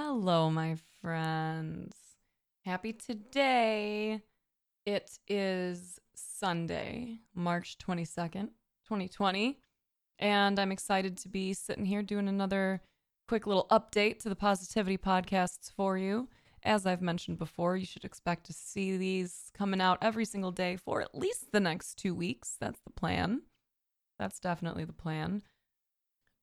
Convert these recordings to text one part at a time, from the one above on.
Hello, my friends. Happy today. It is Sunday, March 22nd, 2020. And I'm excited to be sitting here doing another quick little update to the Positivity Podcasts for you. As I've mentioned before, you should expect to see these coming out every single day for at least the next two weeks. That's the plan. That's definitely the plan.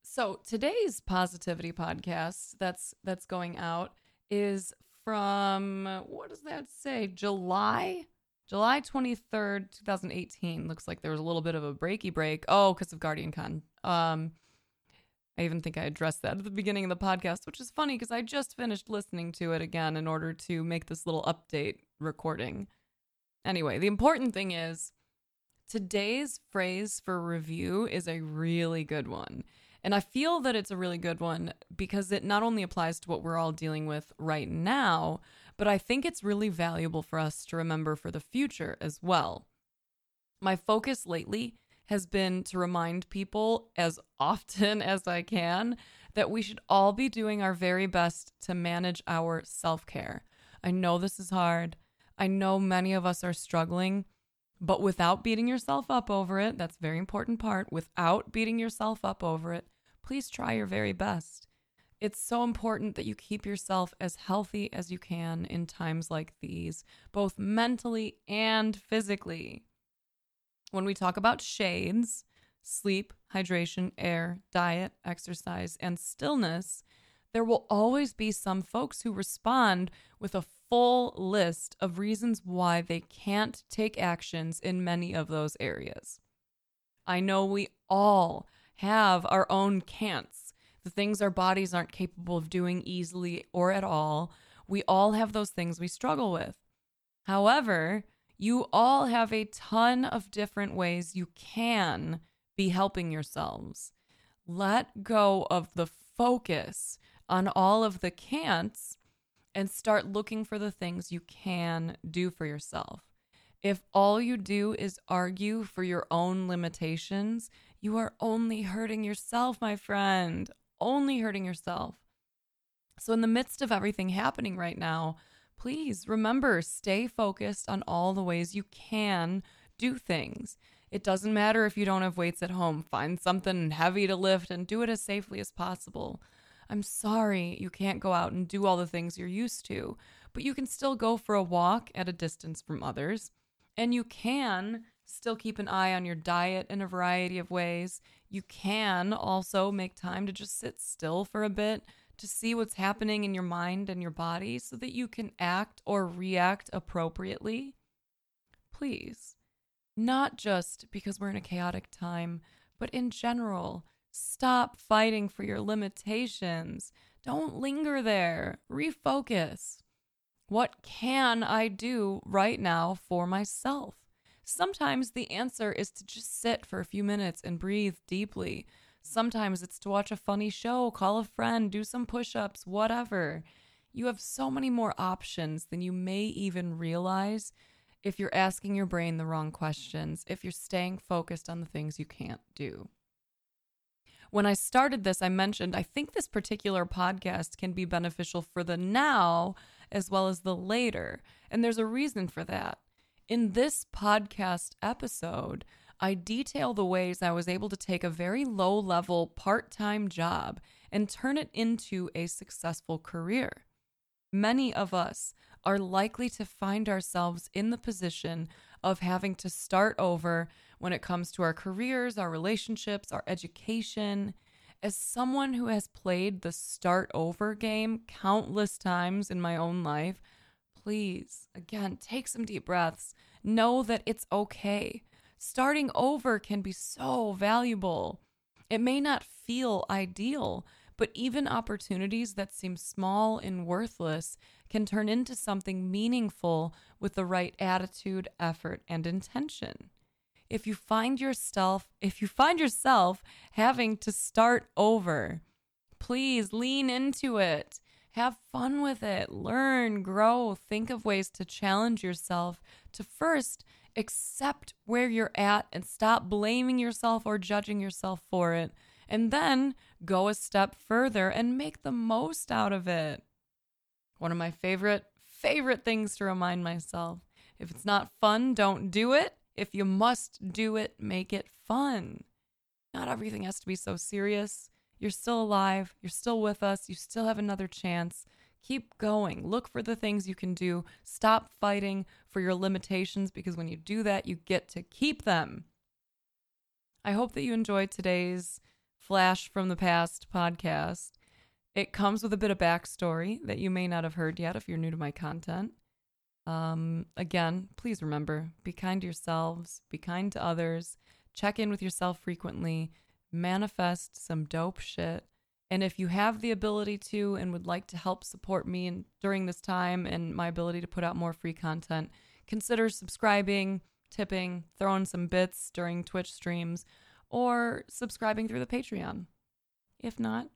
So today's positivity podcast that's that's going out is from what does that say? July July 23rd, 2018. Looks like there was a little bit of a breaky break. Oh, because of Guardian Con. Um I even think I addressed that at the beginning of the podcast, which is funny because I just finished listening to it again in order to make this little update recording. Anyway, the important thing is today's phrase for review is a really good one. And I feel that it's a really good one because it not only applies to what we're all dealing with right now, but I think it's really valuable for us to remember for the future as well. My focus lately has been to remind people as often as I can that we should all be doing our very best to manage our self care. I know this is hard. I know many of us are struggling, but without beating yourself up over it, that's a very important part. Without beating yourself up over it, please try your very best. It's so important that you keep yourself as healthy as you can in times like these, both mentally and physically. When we talk about shades, sleep, hydration, air, diet, exercise, and stillness, there will always be some folks who respond with a full list of reasons why they can't take actions in many of those areas. I know we all have our own can'ts, the things our bodies aren't capable of doing easily or at all. We all have those things we struggle with. However, you all have a ton of different ways you can be helping yourselves. Let go of the focus on all of the can'ts and start looking for the things you can do for yourself. If all you do is argue for your own limitations, you are only hurting yourself, my friend. Only hurting yourself. So, in the midst of everything happening right now, please remember stay focused on all the ways you can do things. It doesn't matter if you don't have weights at home, find something heavy to lift and do it as safely as possible. I'm sorry you can't go out and do all the things you're used to, but you can still go for a walk at a distance from others. And you can still keep an eye on your diet in a variety of ways. You can also make time to just sit still for a bit to see what's happening in your mind and your body so that you can act or react appropriately. Please, not just because we're in a chaotic time, but in general, stop fighting for your limitations. Don't linger there. Refocus. What can I do right now for myself? Sometimes the answer is to just sit for a few minutes and breathe deeply. Sometimes it's to watch a funny show, call a friend, do some push ups, whatever. You have so many more options than you may even realize if you're asking your brain the wrong questions, if you're staying focused on the things you can't do. When I started this, I mentioned I think this particular podcast can be beneficial for the now as well as the later. And there's a reason for that. In this podcast episode, I detail the ways I was able to take a very low level part time job and turn it into a successful career. Many of us are likely to find ourselves in the position of having to start over when it comes to our careers, our relationships, our education. As someone who has played the start over game countless times in my own life, please, again, take some deep breaths. Know that it's okay. Starting over can be so valuable. It may not feel ideal, but even opportunities that seem small and worthless can turn into something meaningful with the right attitude, effort, and intention. If you find yourself, if you find yourself having to start over, please lean into it. Have fun with it. Learn, grow, think of ways to challenge yourself to first accept where you're at and stop blaming yourself or judging yourself for it and then go a step further and make the most out of it. One of my favorite, favorite things to remind myself if it's not fun, don't do it. If you must do it, make it fun. Not everything has to be so serious. You're still alive. You're still with us. You still have another chance. Keep going. Look for the things you can do. Stop fighting for your limitations because when you do that, you get to keep them. I hope that you enjoyed today's Flash from the Past podcast. It comes with a bit of backstory that you may not have heard yet if you're new to my content. Um, again, please remember be kind to yourselves, be kind to others, check in with yourself frequently, manifest some dope shit. And if you have the ability to and would like to help support me in, during this time and my ability to put out more free content, consider subscribing, tipping, throwing some bits during Twitch streams, or subscribing through the Patreon. If not,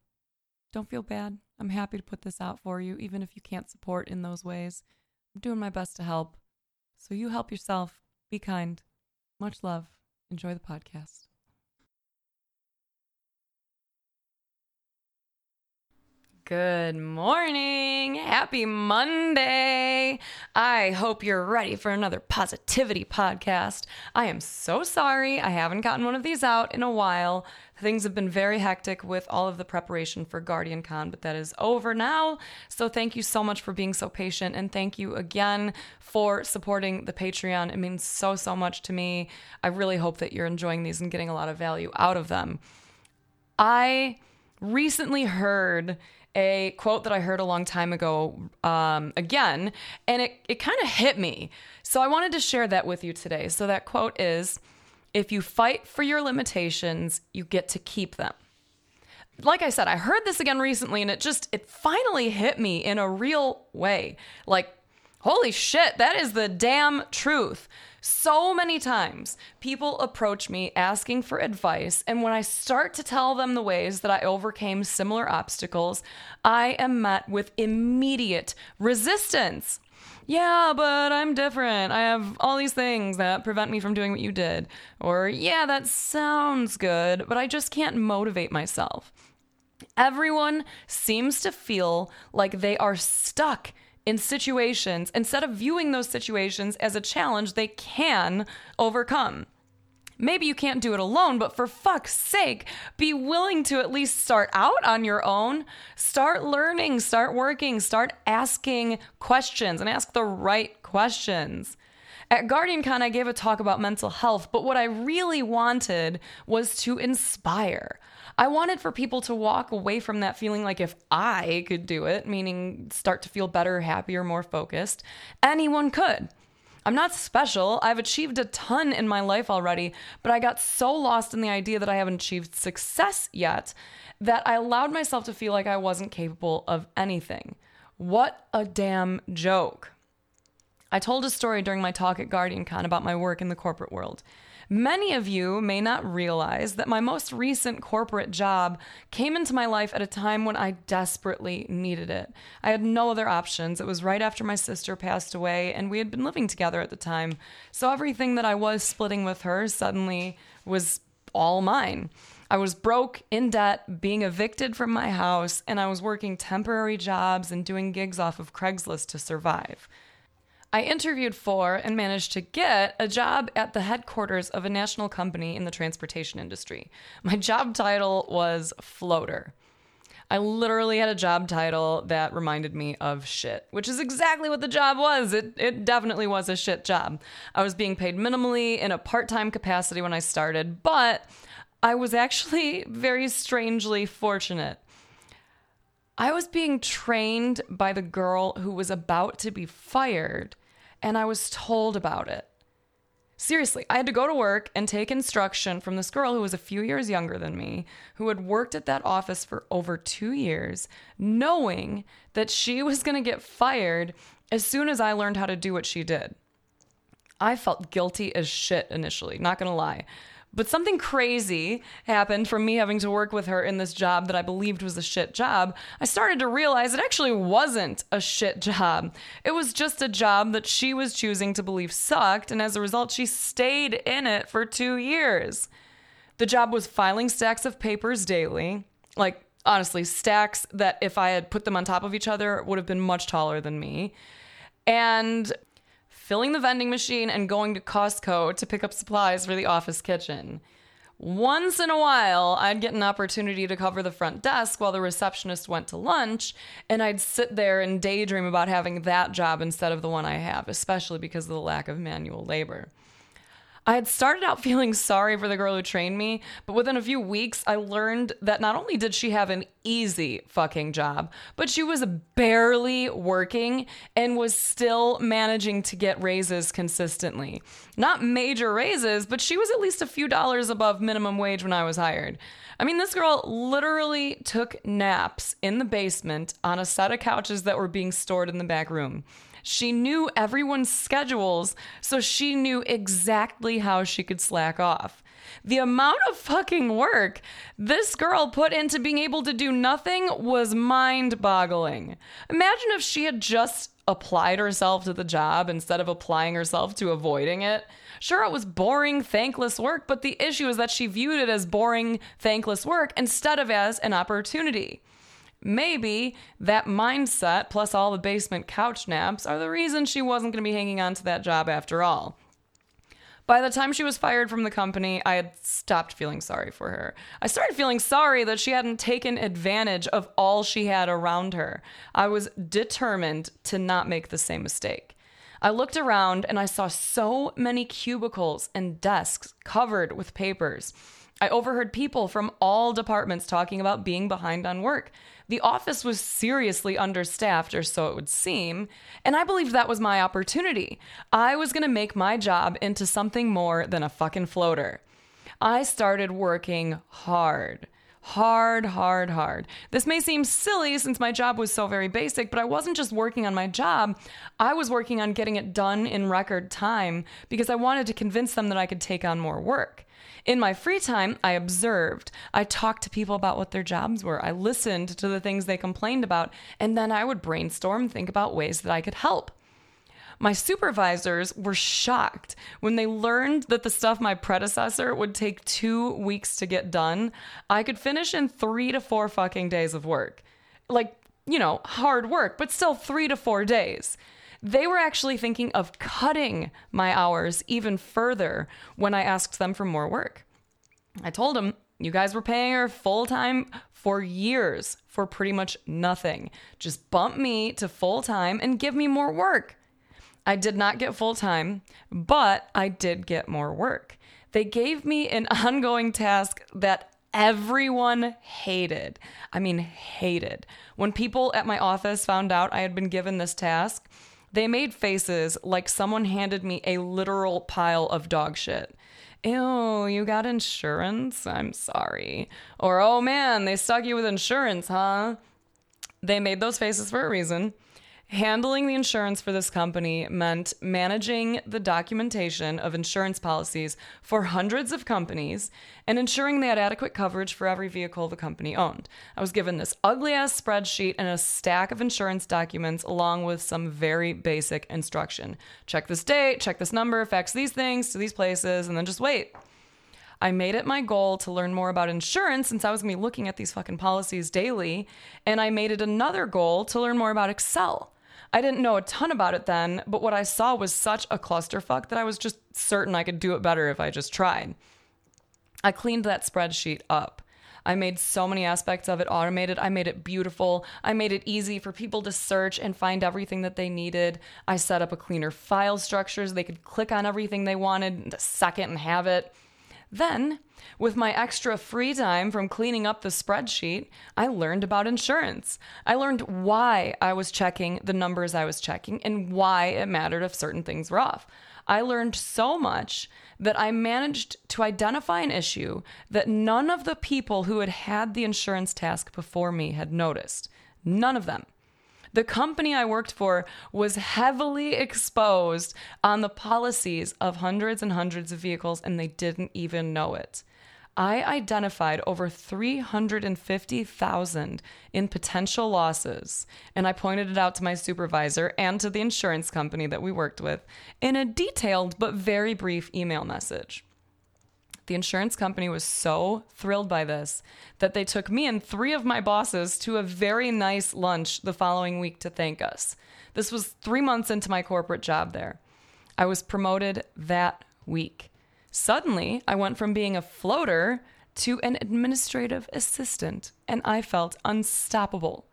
don't feel bad. I'm happy to put this out for you, even if you can't support in those ways. I'm doing my best to help. So you help yourself. Be kind. Much love. Enjoy the podcast. Good morning. Happy Monday. I hope you're ready for another positivity podcast. I am so sorry I haven't gotten one of these out in a while. Things have been very hectic with all of the preparation for Guardian Con, but that is over now. So thank you so much for being so patient and thank you again for supporting the Patreon. It means so, so much to me. I really hope that you're enjoying these and getting a lot of value out of them. I recently heard a quote that I heard a long time ago um, again, and it, it kind of hit me. So I wanted to share that with you today. So that quote is If you fight for your limitations, you get to keep them. Like I said, I heard this again recently and it just, it finally hit me in a real way. Like, holy shit, that is the damn truth. So many times, people approach me asking for advice, and when I start to tell them the ways that I overcame similar obstacles, I am met with immediate resistance. Yeah, but I'm different. I have all these things that prevent me from doing what you did. Or, yeah, that sounds good, but I just can't motivate myself. Everyone seems to feel like they are stuck in situations instead of viewing those situations as a challenge they can overcome. Maybe you can't do it alone, but for fuck's sake, be willing to at least start out on your own. Start learning, start working, start asking questions and ask the right questions. At GuardianCon, I gave a talk about mental health, but what I really wanted was to inspire. I wanted for people to walk away from that feeling like if I could do it, meaning start to feel better, happier, more focused, anyone could. I'm not special. I've achieved a ton in my life already, but I got so lost in the idea that I haven't achieved success yet that I allowed myself to feel like I wasn't capable of anything. What a damn joke. I told a story during my talk at GuardianCon about my work in the corporate world. Many of you may not realize that my most recent corporate job came into my life at a time when I desperately needed it. I had no other options. It was right after my sister passed away, and we had been living together at the time. So everything that I was splitting with her suddenly was all mine. I was broke, in debt, being evicted from my house, and I was working temporary jobs and doing gigs off of Craigslist to survive. I interviewed for and managed to get a job at the headquarters of a national company in the transportation industry. My job title was floater. I literally had a job title that reminded me of shit, which is exactly what the job was. It, it definitely was a shit job. I was being paid minimally in a part time capacity when I started, but I was actually very strangely fortunate. I was being trained by the girl who was about to be fired and I was told about it. Seriously, I had to go to work and take instruction from this girl who was a few years younger than me, who had worked at that office for over two years, knowing that she was going to get fired as soon as I learned how to do what she did. I felt guilty as shit initially, not going to lie. But something crazy happened from me having to work with her in this job that I believed was a shit job. I started to realize it actually wasn't a shit job. It was just a job that she was choosing to believe sucked, and as a result, she stayed in it for two years. The job was filing stacks of papers daily, like Honestly, stacks that if I had put them on top of each other would have been much taller than me. And filling the vending machine and going to Costco to pick up supplies for the office kitchen. Once in a while, I'd get an opportunity to cover the front desk while the receptionist went to lunch, and I'd sit there and daydream about having that job instead of the one I have, especially because of the lack of manual labor. I had started out feeling sorry for the girl who trained me, but within a few weeks, I learned that not only did she have an easy fucking job, but she was barely working and was still managing to get raises consistently. Not major raises, but she was at least a few dollars above minimum wage when I was hired. I mean, this girl literally took naps in the basement on a set of couches that were being stored in the back room. She knew everyone's schedules, so she knew exactly how she could slack off. The amount of fucking work this girl put into being able to do nothing was mind boggling. Imagine if she had just applied herself to the job instead of applying herself to avoiding it. Sure, it was boring, thankless work, but the issue is that she viewed it as boring, thankless work instead of as an opportunity. Maybe that mindset plus all the basement couch naps are the reason she wasn't going to be hanging on to that job after all. By the time she was fired from the company, I had stopped feeling sorry for her. I started feeling sorry that she hadn't taken advantage of all she had around her. I was determined to not make the same mistake. I looked around and I saw so many cubicles and desks covered with papers. I overheard people from all departments talking about being behind on work. The office was seriously understaffed, or so it would seem, and I believed that was my opportunity. I was going to make my job into something more than a fucking floater. I started working hard. Hard, hard, hard. This may seem silly since my job was so very basic, but I wasn't just working on my job. I was working on getting it done in record time because I wanted to convince them that I could take on more work. In my free time, I observed. I talked to people about what their jobs were. I listened to the things they complained about, and then I would brainstorm, think about ways that I could help. My supervisors were shocked when they learned that the stuff my predecessor would take two weeks to get done, I could finish in three to four fucking days of work. Like, you know, hard work, but still three to four days. They were actually thinking of cutting my hours even further when I asked them for more work. I told them, you guys were paying her full time for years for pretty much nothing. Just bump me to full time and give me more work. I did not get full time, but I did get more work. They gave me an ongoing task that everyone hated. I mean, hated. When people at my office found out I had been given this task, they made faces like someone handed me a literal pile of dog shit. Ew, you got insurance? I'm sorry. Or, oh man, they stuck you with insurance, huh? They made those faces for a reason. Handling the insurance for this company meant managing the documentation of insurance policies for hundreds of companies and ensuring they had adequate coverage for every vehicle the company owned. I was given this ugly ass spreadsheet and a stack of insurance documents along with some very basic instruction. Check this date, check this number, fax these things to these places, and then just wait. I made it my goal to learn more about insurance since I was gonna be looking at these fucking policies daily. And I made it another goal to learn more about Excel. I didn't know a ton about it then, but what I saw was such a clusterfuck that I was just certain I could do it better if I just tried. I cleaned that spreadsheet up. I made so many aspects of it automated. I made it beautiful. I made it easy for people to search and find everything that they needed. I set up a cleaner file structure so they could click on everything they wanted in a second and have it. Then, with my extra free time from cleaning up the spreadsheet, I learned about insurance. I learned why I was checking the numbers I was checking and why it mattered if certain things were off. I learned so much that I managed to identify an issue that none of the people who had had the insurance task before me had noticed. None of them. The company I worked for was heavily exposed on the policies of hundreds and hundreds of vehicles, and they didn't even know it. I identified over 350,000 in potential losses, and I pointed it out to my supervisor and to the insurance company that we worked with in a detailed but very brief email message. The insurance company was so thrilled by this that they took me and three of my bosses to a very nice lunch the following week to thank us. This was three months into my corporate job there. I was promoted that week. Suddenly, I went from being a floater to an administrative assistant, and I felt unstoppable.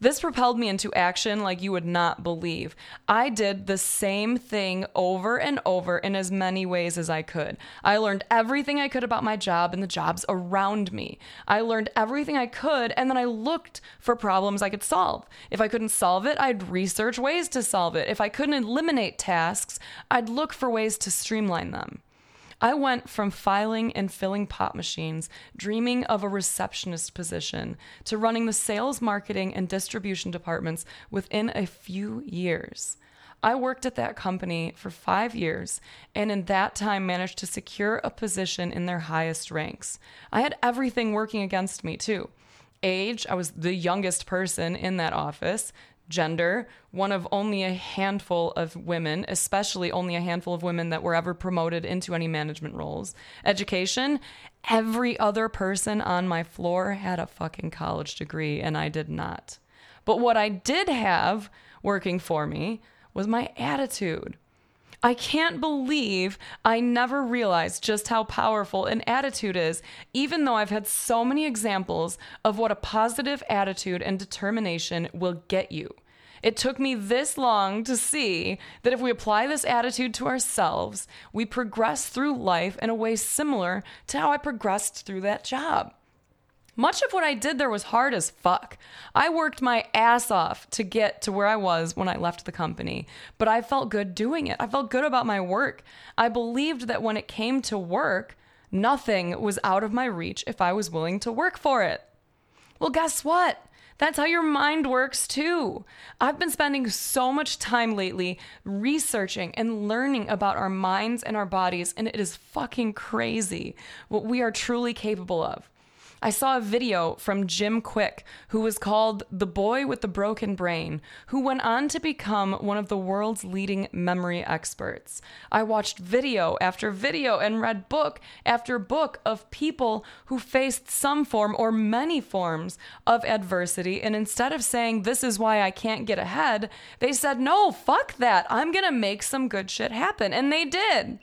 This propelled me into action like you would not believe. I did the same thing over and over in as many ways as I could. I learned everything I could about my job and the jobs around me. I learned everything I could, and then I looked for problems I could solve. If I couldn't solve it, I'd research ways to solve it. If I couldn't eliminate tasks, I'd look for ways to streamline them. I went from filing and filling pop machines, dreaming of a receptionist position, to running the sales, marketing, and distribution departments within a few years. I worked at that company for five years and in that time managed to secure a position in their highest ranks. I had everything working against me, too. Age, I was the youngest person in that office gender, one of only a handful of women, especially only a handful of women that were ever promoted into any management roles. Education, every other person on my floor had a fucking college degree, and I did not. But what I did have working for me was my attitude. I can't believe I never realized just how powerful an attitude is, even though I've had so many examples of what a positive attitude and determination will get you. It took me this long to see that if we apply this attitude to ourselves, we progress through life in a way similar to how I progressed through that job. Much of what I did there was hard as fuck. I worked my ass off to get to where I was when I left the company, but I felt good doing it. I felt good about my work. I believed that when it came to work, nothing was out of my reach if I was willing to work for it. Well, guess what? That's how your mind works too. I've been spending so much time lately researching and learning about our minds and our bodies, and it is fucking crazy what we are truly capable of. I saw a video from Jim Kwik, who was called The Boy with the Broken Brain, who went on to become one of the world's leading memory experts. I watched video after video and read book after book of people who faced some form or many forms of adversity. And instead of saying, This is why I can't get ahead, they said, No, fuck that. I'm going to make some good shit happen. And they did.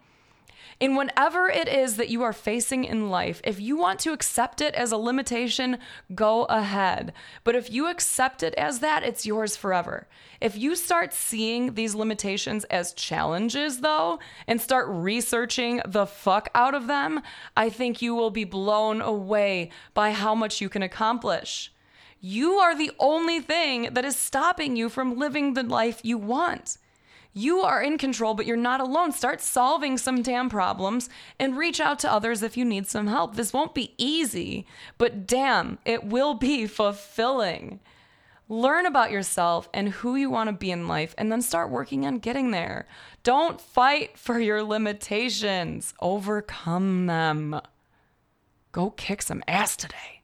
In whatever it is that you are facing in life, if you want to accept it as a limitation, go ahead. But if you accept it as that, it's yours forever. If you start seeing these limitations as challenges, though, and start researching the fuck out of them, I think you will be blown away by how much you can accomplish. You are the only thing that is stopping you from living the life you want. You are in control, but you're not alone. Start solving some damn problems and reach out to others if you need some help. This won't be easy, but damn, it will be fulfilling. Learn about yourself and who you want to be in life, and then start working on getting there. Don't fight for your limitations, overcome them. Go kick some ass today.